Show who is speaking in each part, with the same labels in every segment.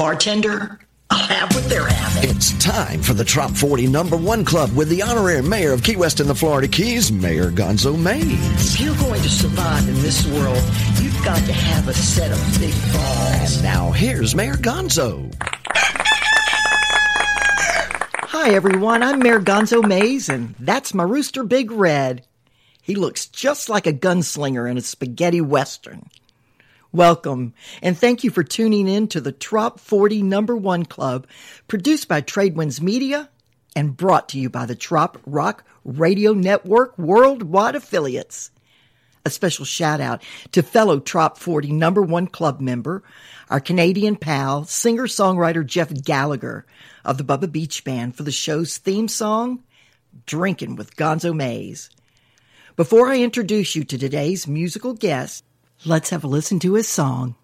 Speaker 1: Bartender, I'll have what they're having.
Speaker 2: It's time for the Trop 40 Number One Club with the honorary mayor of Key West and the Florida Keys, Mayor Gonzo Mays.
Speaker 1: If you're going to survive in this world, you've got to have a set of big balls.
Speaker 2: And now here's Mayor Gonzo.
Speaker 3: Hi, everyone. I'm Mayor Gonzo Mays, and that's my rooster Big Red. He looks just like a gunslinger in a spaghetti western. Welcome, and thank you for tuning in to the Trop 40 Number One Club, produced by Tradewinds Media and brought to you by the Trop Rock Radio Network worldwide affiliates. A special shout out to fellow Trop 40 Number One Club member, our Canadian pal, singer songwriter Jeff Gallagher of the Bubba Beach Band for the show's theme song, Drinking with Gonzo Mays. Before I introduce you to today's musical guest, Let's have a listen to his song.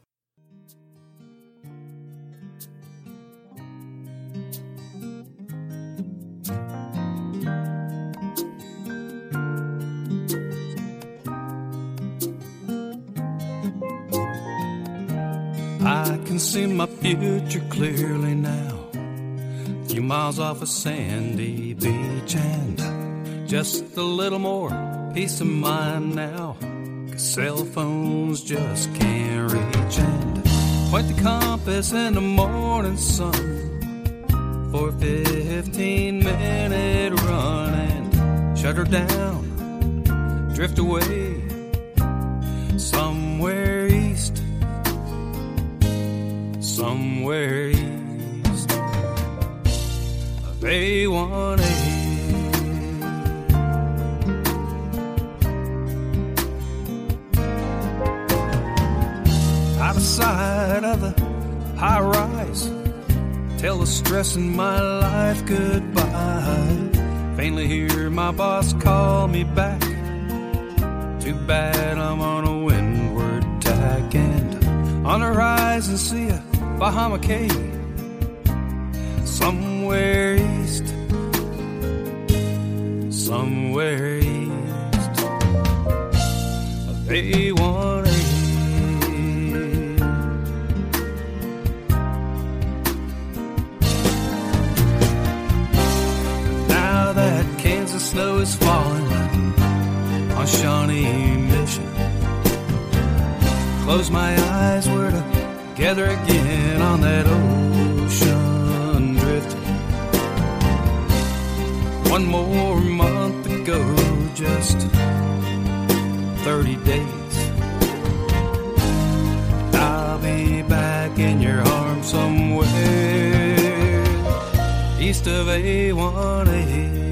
Speaker 4: I can see my future clearly now. A few miles off a sandy beach and just a little more peace of mind now. Cell phones just can't reach. And point the compass in the morning sun. For a 15 minute run and shut her down, drift away somewhere east, somewhere east. Of A1A. Out of the high rise. Tell the stress in my life goodbye. Faintly hear my boss call me back. Too bad I'm on a windward tack and on the horizon see a Bahama Cape somewhere east, somewhere east of A1A. Shawnee Mission. Close my eyes, we're together again on that ocean drifting. One more month to go, just 30 days. I'll be back in your arms somewhere east of A1A.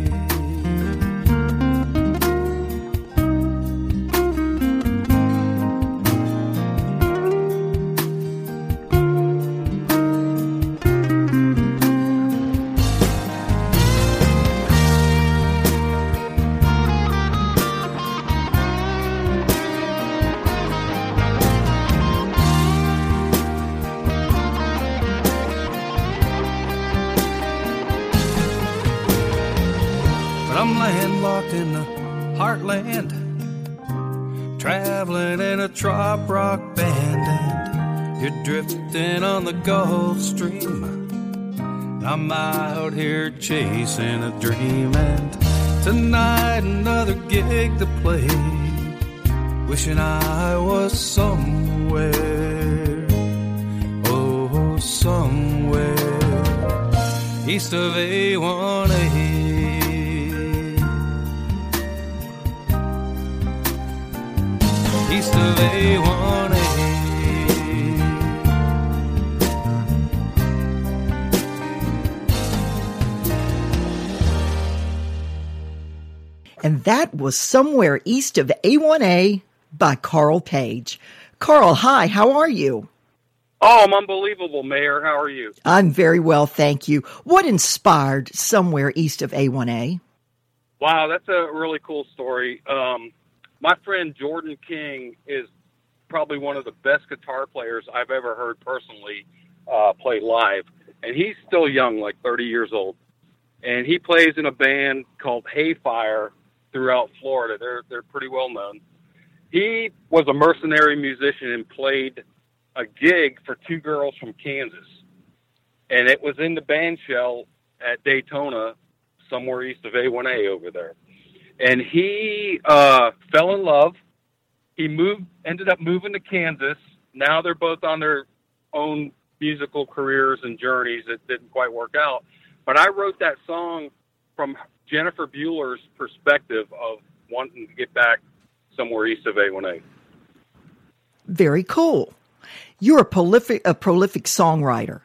Speaker 4: Gulf Stream. I'm out here chasing a dream, and tonight another gig to play. Wishing I was somewhere, oh, somewhere east of A1A. east of A1A.
Speaker 3: And that was Somewhere East of A1A by Carl Page. Carl, hi, how are you?
Speaker 5: Oh, I'm unbelievable, Mayor. How are you?
Speaker 3: I'm very well, thank you. What inspired Somewhere East of A1A?
Speaker 5: Wow, that's a really cool story. Um, my friend Jordan King is probably one of the best guitar players I've ever heard personally uh, play live, and he's still young, like 30 years old, and he plays in a band called Hayfire throughout Florida. They're they're pretty well known. He was a mercenary musician and played a gig for two girls from Kansas, and it was in the band shell at Daytona, somewhere east of A1A over there. And he uh, fell in love. He moved, ended up moving to Kansas. Now they're both on their own musical careers and journeys that didn't quite work out. But I wrote that song from Jennifer Bueller's perspective of wanting to get back somewhere east of A1A.
Speaker 3: Very cool. You're a prolific a prolific songwriter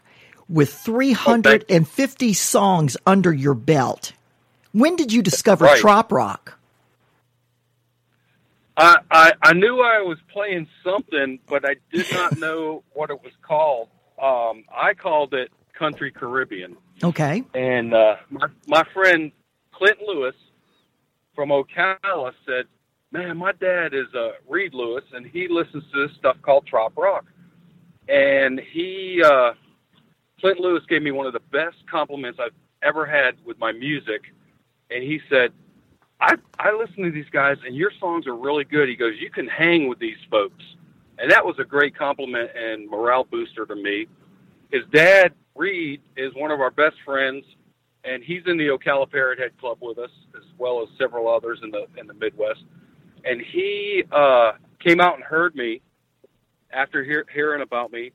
Speaker 3: with 350 songs under your belt. When did you discover
Speaker 5: Right.
Speaker 3: trop rock?
Speaker 5: I, I I knew I was playing something, but I did not know what it was called. Um, I called it Country Caribbean,
Speaker 3: Okay.
Speaker 5: and uh, my my friend Clint Lewis from Ocala said, "Man, my dad is uh, Reed Lewis, and he listens to this stuff called trop rock." And he uh, Clint Lewis gave me one of the best compliments I've ever had with my music, and he said, I I listen to these guys, and your songs are really good. He goes, you can hang with these folks, and that was a great compliment and morale booster to me. His dad Reed is one of our best friends, and he's in the Ocala Parrot Head Club with us, as well as several others in the in the Midwest. And he uh, came out and heard me after hear, hearing about me,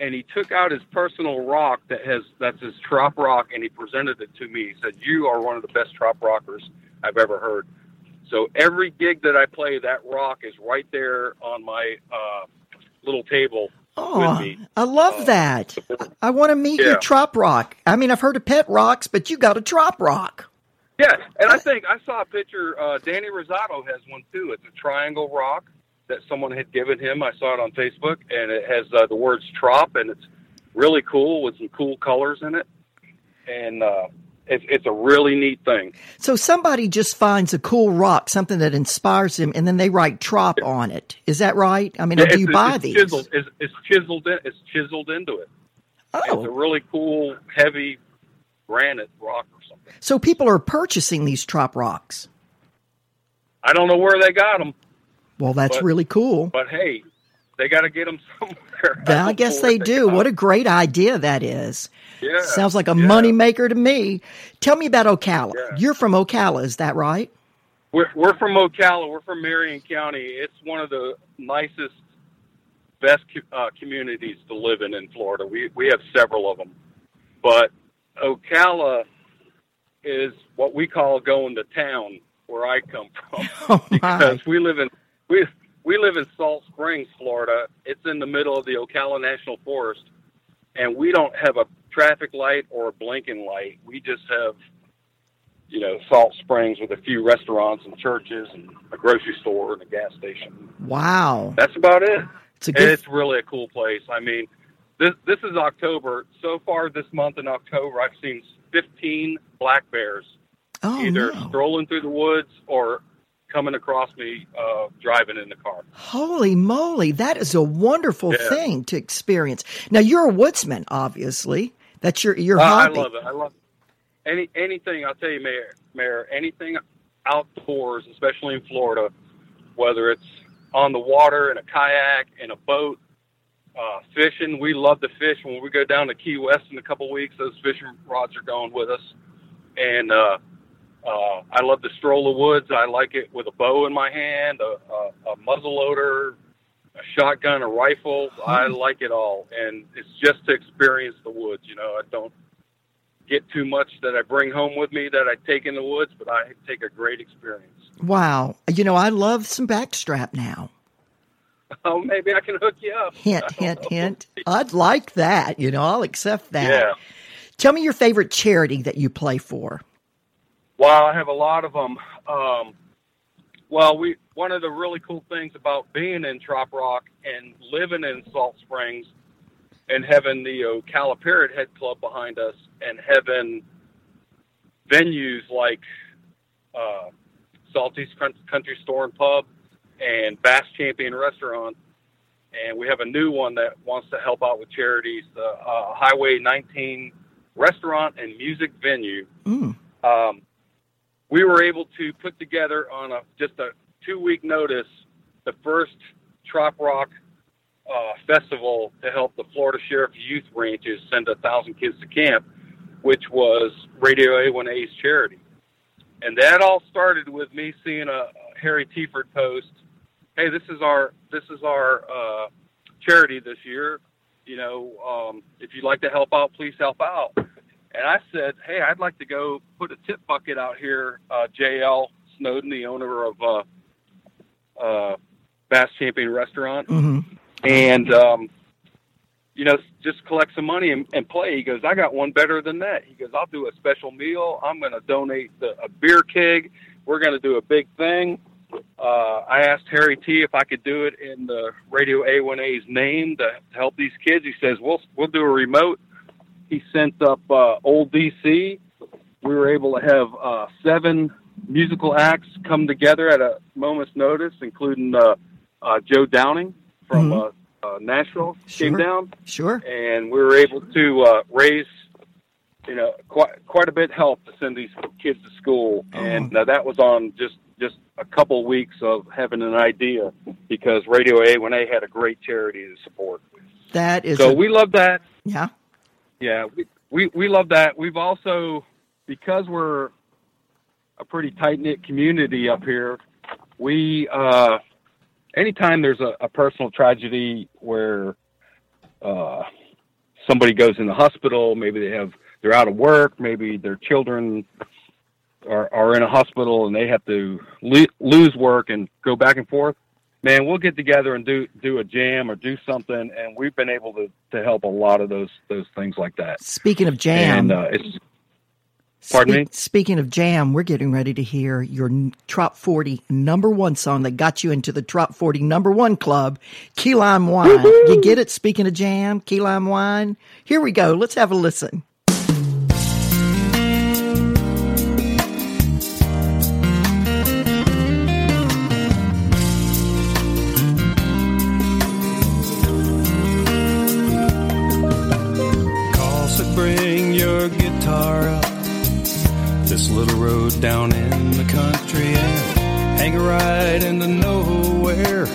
Speaker 5: and he took out his personal rock that has that's his trop rock, and he presented it to me. He said, "You are one of the best trop rockers I've ever heard." So every gig that I play, that rock is right there on my uh, little table
Speaker 3: Oh. I love
Speaker 5: Uh,
Speaker 3: that. I want to meet your
Speaker 5: Yeah.
Speaker 3: trop rock. I mean, I've heard of pet rocks, but you got a trop rock.
Speaker 5: Yeah, and I think I saw a picture. Uh, Danny Rosato has one too. It's a triangle rock that someone had given him. I saw it on Facebook, and it has uh, the words "trop," and it's really cool with some cool colors in it, and uh, it's it's a really neat thing.
Speaker 3: So somebody just finds a cool rock, something that inspires them, and then they write trop on it. Is that right? I mean, or do you buy
Speaker 5: it's
Speaker 3: these?
Speaker 5: Chiseled, it's, it's chiseled in. It's chiseled into it. It's oh. a
Speaker 3: Oh,
Speaker 5: really cool, heavy granite rock or something.
Speaker 3: so people are purchasing these trop rocks.
Speaker 5: I don't know where they got them,
Speaker 3: Well, that's
Speaker 5: But-
Speaker 3: really cool.
Speaker 5: but hey, they got to get them somewhere.
Speaker 3: I guess they do. What a great idea that is.
Speaker 5: yeah,
Speaker 3: Sounds like a
Speaker 5: yeah.
Speaker 3: money maker to me. Tell me about Ocala.
Speaker 5: Yeah.
Speaker 3: You're from Ocala, is that right?
Speaker 5: We're we're from Ocala. We're from Marion County. It's one of the nicest, best uh, communities to live in in Florida. We we have several of them, but Ocala is what we call going to town, where I come from,
Speaker 3: Oh my.
Speaker 5: because we live in we we live in Salt Springs, Florida. It's in the middle of the Ocala National Forest, and we don't have a traffic light or a blinking light. We just have you know, Salt Springs with a few restaurants and churches and a grocery store and a gas station.
Speaker 3: Wow.
Speaker 5: That's about it.
Speaker 3: It's a
Speaker 5: And
Speaker 3: good
Speaker 5: it's really a cool place. I mean, this this is October. So far this month in October, I've seen 15 black bears
Speaker 3: Oh
Speaker 5: either
Speaker 3: no.
Speaker 5: strolling through the woods or coming across me uh, driving in the car.
Speaker 3: Holy moly, that is a wonderful
Speaker 5: Yeah.
Speaker 3: thing to experience. Now you're a woodsman, obviously. That's your your
Speaker 5: Uh, I love it. I love any anything. I'll tell you, Mayor. Mayor, anything outdoors, especially in Florida, whether it's on the water in a kayak, in a boat, uh, fishing. We love to fish. When we go down to Key West in a couple weeks, those fishing rods are going with us. And uh, uh, I love to stroll the woods. I like it with a bow in my hand, a, a, a muzzle loader, a shotgun, a rifle. I like it all, and it's just to experience the woods. You know, I don't get too much that I bring home with me that I take in the woods, but I take a great experience.
Speaker 3: Wow. You know, I love some backstrap now.
Speaker 5: Oh, maybe I can hook you up.
Speaker 3: Hint, hint,
Speaker 5: know.
Speaker 3: hint. I'd like that. You know, I'll accept that.
Speaker 5: Yeah.
Speaker 3: Tell me your favorite charity that you play for.
Speaker 5: Well, I have a lot of them. Um, well, we one of the really cool things about being in Trop Rock and living in Salt Springs and having the Ocala Parrot Head Club behind us and having venues like uh, Salty's Country Store and Pub and Bass Champion Restaurant. And we have a new one that wants to help out with charities, the uh, Highway 19 Restaurant and Music Venue
Speaker 3: Mm.
Speaker 5: um, we were able to put together on a just a two week notice the first trop rock uh, festival to help the Florida Sheriff Youth Ranches send a thousand kids to camp, which was Radio A1A's charity. And that all started with me seeing a Harry Tiefert post. Hey, this is our this is our uh, charity this year. You know, um, if you'd like to help out, please help out. And I said, hey, I'd like to go put a tip bucket out here. Uh, JL Snowden, the owner of uh, uh, Bass Champion Restaurant,
Speaker 3: hmm
Speaker 5: and um, you know, just collect some money and, and play. He goes, I got one better than that. He goes, I'll do a special meal. I'm going to donate the, a beer keg. We're going to do a big thing. Uh, I asked Harry T if I could do it in the Radio A1A's name to, to help these kids. He says, we'll, we'll do a remote. He sent up uh, Old DC. We were able to have uh, seven musical acts come together at a moment's notice, including uh, uh, Joe Downing from
Speaker 3: Mhm.
Speaker 5: uh, uh, Nashville
Speaker 3: Sure.
Speaker 5: came down
Speaker 3: Sure.
Speaker 5: and we were able to uh, raise, you know, quite quite a bit help to send these kids to school, and uh, that was on just just a couple weeks of having an idea because Radio A1A had a great charity to support.
Speaker 3: That is.
Speaker 5: So
Speaker 3: a-
Speaker 5: we love that.
Speaker 3: yeah.
Speaker 5: Yeah, we, we we love that. We've also because we're a pretty tight knit community up here. We uh, anytime there's a, a personal tragedy where uh, somebody goes in the hospital, maybe they have they're out of work, maybe their children are are in a hospital and they have to lo- lose work and go back and forth. Man, we'll get together and do do a jam or do something, and we've been able to to help a lot of those those things like that.
Speaker 3: Speaking of jam,
Speaker 5: And uh, it's pardon me?
Speaker 3: Speaking of jam, we're getting ready to hear your Trop 40 number one song that got you into the Trop 40 number one club, Key Lime Wine. You get it? Speaking of jam, Key Lime Wine. Here we go. Let's have a listen.
Speaker 4: Up this little road down in the country and hang a ride into nowhere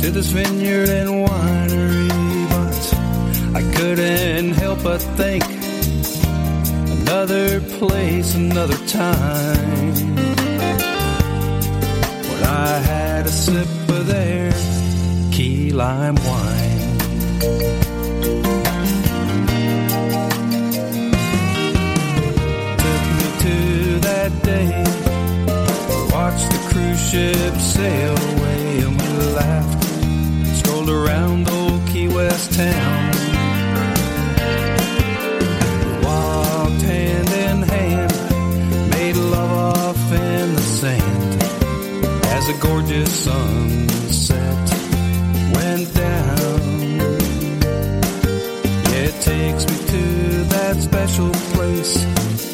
Speaker 4: to this vineyard and winery. But I couldn't help but think another place, another time. When I had a sip of their key lime wine. That day. Watched the cruise ship sail away and we laughed. Strolled around old Key West town. We walked hand in hand, made love off in the sand. As a gorgeous sunset went down. Yeah, it takes me to that special place,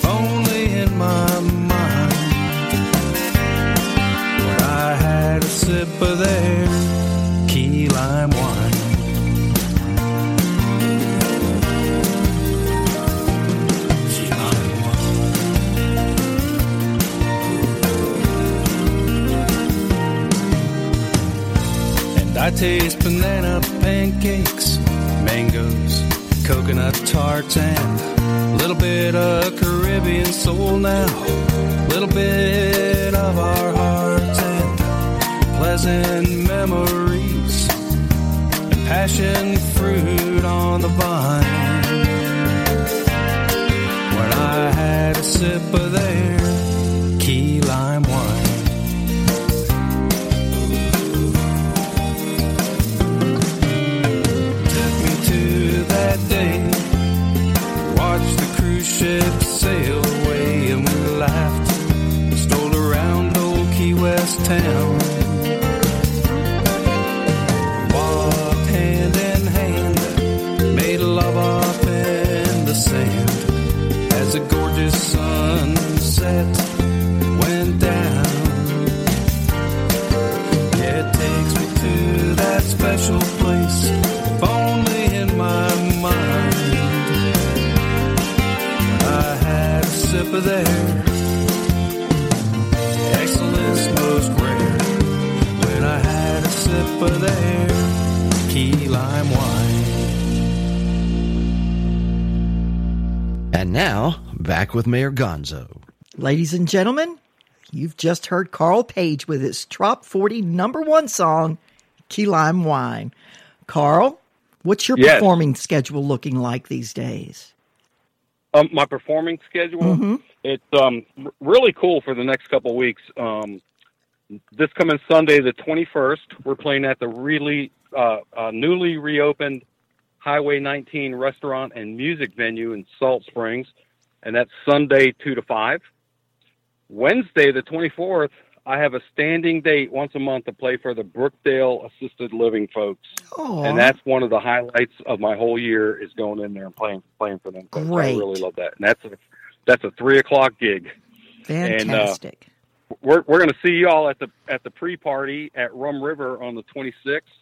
Speaker 4: only in my mind. I taste banana pancakes, mangoes, coconut tarts, and a little bit of Caribbean soul now. A Little bit of our hearts and pleasant memories, and passion fruit on the vine. When I had a sip of their ship sail away and we laughed. Strolled around old Key West town.
Speaker 2: Back with Mayor Gonzo.
Speaker 3: Ladies and gentlemen, you've just heard Carl Page with his Trop 40 number one song, Key Lime Wine. Carl, what's your
Speaker 5: Yes.
Speaker 3: performing schedule looking like these days?
Speaker 5: Um, my performing schedule,
Speaker 3: Mm-hmm.
Speaker 5: it's um, really cool for the next couple of weeks. Um, this coming Sunday, the 21st, we're playing at the really uh, uh, newly reopened Highway 19 restaurant and music venue in Salt Springs, and that's Sunday 2 to 5. Wednesday, the 24th, I have a standing date once a month to play for the Brookdale Assisted Living folks.
Speaker 3: Oh,
Speaker 5: and that's one of the highlights of my whole year is going in there and playing playing for them. folks.
Speaker 3: Great.
Speaker 5: I really love that, and that's a that's a three o'clock gig. and, uh,
Speaker 3: fantastic.
Speaker 5: We're we're going to see y'all at the at the pre party at Rum River on the twenty sixth.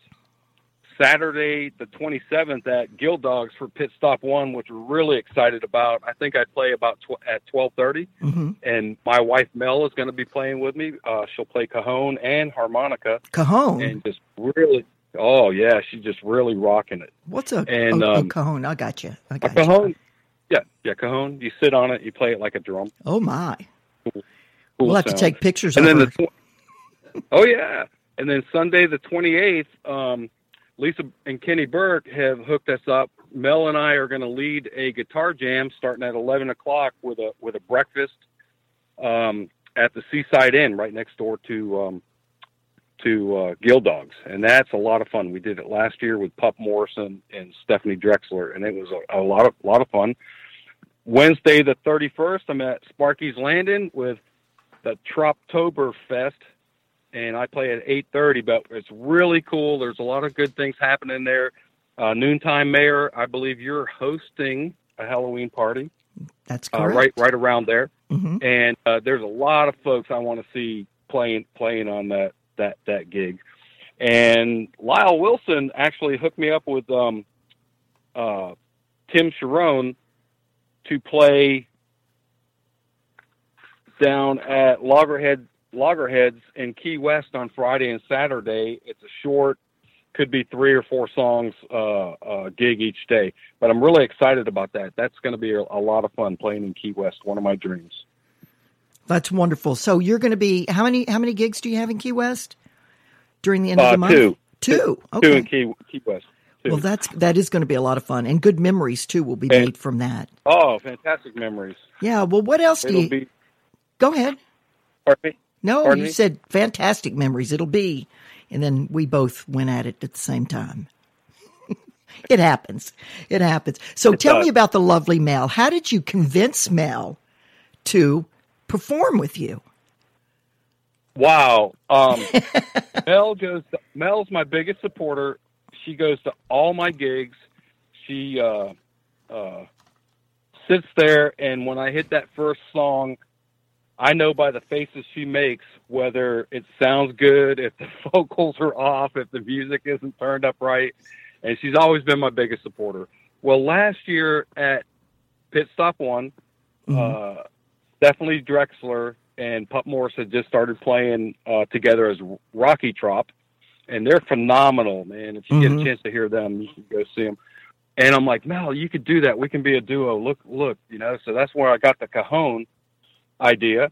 Speaker 5: Saturday the twenty seventh at Guild Dogs for Pit Stop One, which we're really excited about. I think I play about tw- at twelve thirty,
Speaker 3: hmm
Speaker 5: and my wife Mel is going to be playing with me. Uh, she'll play cajon and harmonica,
Speaker 3: Cajon.
Speaker 5: and just really. Oh yeah, she's just really rocking it.
Speaker 3: What's a,
Speaker 5: and,
Speaker 3: a, a
Speaker 5: um,
Speaker 3: cajon? I got you. I
Speaker 5: A
Speaker 3: got you.
Speaker 5: cajon, yeah, yeah, cajon. You sit on it, you play it like a drum.
Speaker 3: Oh my!
Speaker 5: Cool
Speaker 3: we'll have to take pictures
Speaker 5: And
Speaker 3: of
Speaker 5: then
Speaker 3: her.
Speaker 5: the tw- oh yeah, and then Sunday the twenty eighth, um, Lisa and Kenny Burke have hooked us up. Mel and I are going to lead a guitar jam starting at eleven o'clock with a with a breakfast um, at the Seaside Inn right next door to um, to uh, Guild Dogs, and that's a lot of fun. We did it last year with Pup Morrison and Stephanie Drexler, and it was a, a lot of lot of fun. Wednesday the thirty first, I'm at Sparky's Landing with the Troptober Fest, and I play at eight thirty. But it's really cool. There's a lot of good things happening there. Uh, noontime Mayor, I believe you're hosting a Halloween party
Speaker 3: That's
Speaker 5: uh, right right around there
Speaker 3: hmm
Speaker 5: and uh, there's a lot of folks I want to see playing playing on that that that gig. And Lyle Wilson actually hooked me up with um, uh, Tim Sharon to play down at Loggerhead Loggerheads in Key West on Friday and Saturday. It's a short, could be three or four songs uh, uh, gig each day. But I'm really excited about that. That's going to be a, a lot of fun playing in Key West. One of my dreams.
Speaker 3: That's wonderful. So you're going to be how many how many gigs do you have in Key West during the end of
Speaker 5: Uh,
Speaker 3: the month?
Speaker 5: two.
Speaker 3: Two.
Speaker 5: Two in Key Key West. Two.
Speaker 3: Well, that's that is going to be a lot of fun, and good memories too will be
Speaker 5: And-
Speaker 3: made from that.
Speaker 5: oh, fantastic memories.
Speaker 3: Yeah. Well, what else do
Speaker 5: It'll
Speaker 3: you?
Speaker 5: be.
Speaker 3: Go ahead.
Speaker 5: Pardon me.
Speaker 3: No,
Speaker 5: Pardon
Speaker 3: you
Speaker 5: me?
Speaker 3: said fantastic memories. It'll be, and then we both went at it at the same time. it happens. It happens. So
Speaker 5: It
Speaker 3: tell
Speaker 5: does.
Speaker 3: me about the lovely Mel. How did you convince Mel to perform with you?
Speaker 5: Wow. Um, Mel goes. To, Mel's my biggest supporter. She goes to all my gigs. She uh, uh, sits there, and when I hit that first song, I know by the faces she makes whether it sounds good, if the vocals are off, if the music isn't turned up right. And she's always been my biggest supporter. Well, last year at Pit Stop One, uh, Stephanie Drexler and Pup Morris had just started playing uh, together as Rocky Trop, and they're phenomenal, man. If you get
Speaker 3: Mhm.
Speaker 5: a chance to hear them, you can go see them. And I'm like, Mel, you could do that. We can be a duo. Look, look, you know. So that's where I got the Cajon idea,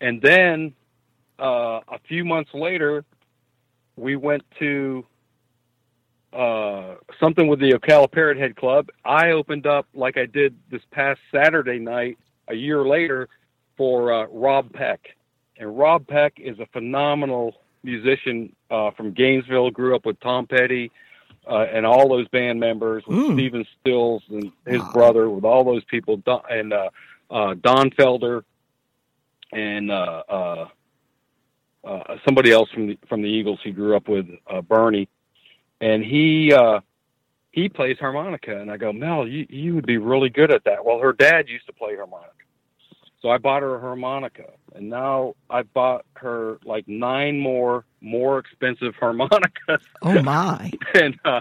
Speaker 5: and then uh, a few months later, we went to uh, something with the Ocala Parrot Head Club. I opened up like I did this past Saturday night a year later for uh, Rob Peck. And Rob Peck is a phenomenal musician uh, from Gainesville, grew up with Tom Petty uh, and all those band members, with
Speaker 3: Mm.
Speaker 5: Stephen Stills and his
Speaker 3: Wow.
Speaker 5: brother, with all those people, Don, and uh, uh, Don Felder and uh, uh, uh, somebody else from the, from the Eagles he grew up with, uh, Bernie. And he uh, he plays harmonica, and I go, Mel, you you would be really good at that. Well, her dad used to play harmonica, so I bought her a harmonica, and now I bought her like nine more more expensive harmonicas,
Speaker 3: Oh my!
Speaker 5: and uh,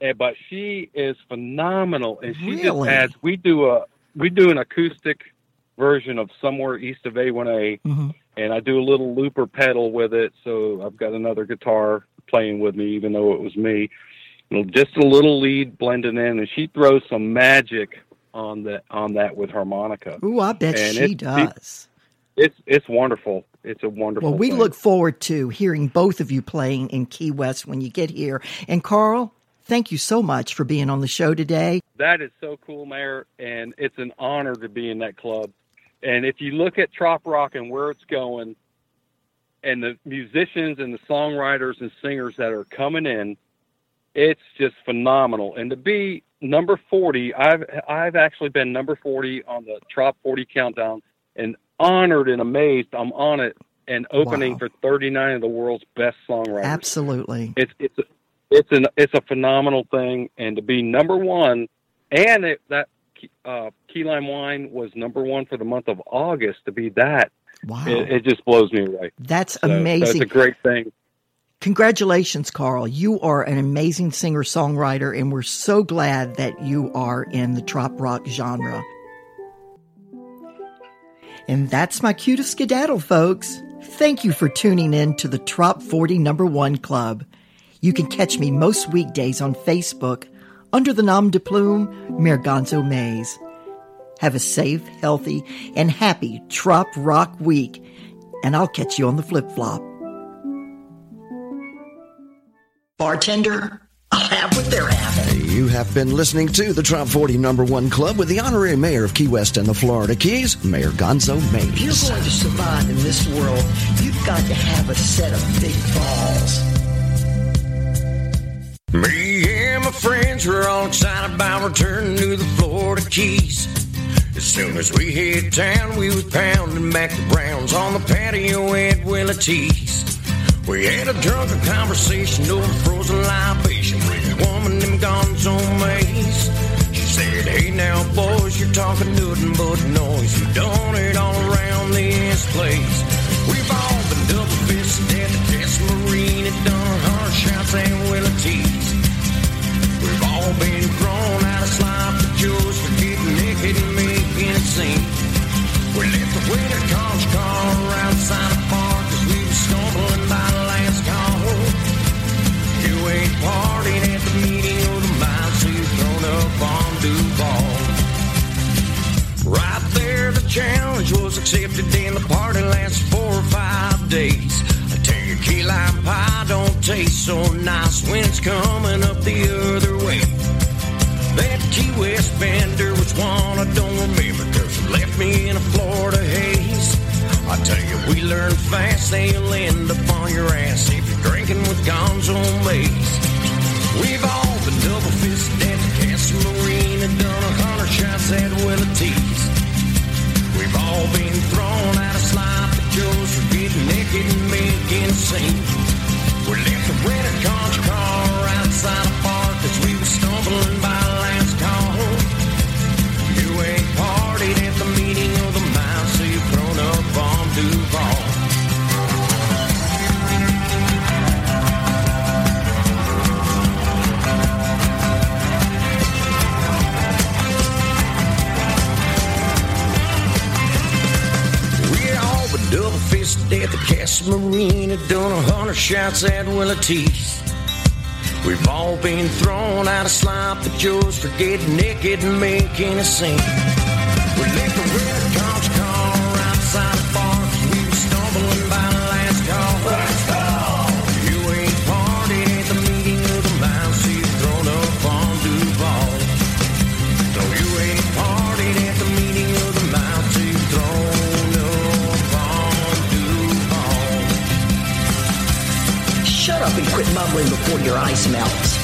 Speaker 5: and but she is phenomenal, and she just
Speaker 3: Really?
Speaker 5: adds. We do a we do an acoustic version of somewhere east of A1A,
Speaker 3: Mhm.
Speaker 5: and I do a little looper pedal with it. So I've got another guitar playing with me, even though it was me. just a little lead blending in, and she throws some magic on that on that with harmonica.
Speaker 3: Ooh, I bet
Speaker 5: And
Speaker 3: she does.
Speaker 5: It's it's wonderful. It's a wonderful.
Speaker 3: Well, we
Speaker 5: thing.
Speaker 3: look forward to hearing both of you playing in Key West when you get here. And Carl, thank you so much for being on the show today.
Speaker 5: That is so cool, Mayor, and it's an honor to be in that club. And if you look at Trop Rock and where it's going, and the musicians and the songwriters and singers that are coming in, it's just phenomenal. And to be number forty, I've I've actually been number forty on the Trop Forty countdown, and honored and amazed I'm on it and opening
Speaker 3: Wow.
Speaker 5: for thirty nine of the world's best songwriters
Speaker 3: Absolutely.
Speaker 5: it's it's a, it's an it's a phenomenal thing, and to be number one, and it, that uh, key lime wine was number one for the month of August. To be that,
Speaker 3: Wow.
Speaker 5: it, it just blows me away.
Speaker 3: That's
Speaker 5: So,
Speaker 3: amazing.
Speaker 5: That's a great thing.
Speaker 3: Congratulations, Carl. You are an amazing singer songwriter, and we're so glad that you are in the trop rock genre. And that's my cue to skedaddle, folks. Thank you for tuning in to the Trop 40 Number One Club. You can catch me most weekdays on Facebook under the nom de plume Mayor Gonzo Mays. Have a safe, healthy, and happy Trop Rock week, and I'll catch you on the flip flop.
Speaker 1: Bartender, I'll have what they're having.
Speaker 2: You have been listening to the Trop 40 Number One Club with the honorary mayor of Key West and the Florida Keys, Mayor Gonzo
Speaker 1: If
Speaker 2: Mays.
Speaker 1: you're going to survive in this world, you've got to have a set of big balls.
Speaker 6: Me and my friends were all excited about returning to the Florida Keys. As soon as we hit town, we was pounding back the Browns on the patio at Willie T's. We had a drunken conversation over frozen libation with a woman named Gonzo Mays. She said, Hey now, boys, you're talking nothing but noise. You've done it all around this place. We've all been double fisted at the Castle Marine and done hard shots at Willie T's. Been thrown out of sloppy joes for getting naked and making a scene. We left the winter conch car outside the park as we were stumbling by the last call. You ain't partying at the meeting of the mind, so you're thrown up on Duval. Right there, the challenge was accepted, and the party lasted four or five days. I tell you, key lime pie don't taste so nice when it's coming up the other way. Key West bender was one I don't remember, cause it left me in a Florida haze. I tell you, we learn fast, you'll end up Marine and done a hundred shots at Willie T's. We've all been thrown out of sloppy joes for getting naked and making a scene.
Speaker 1: Quit mumbling before your ice melts.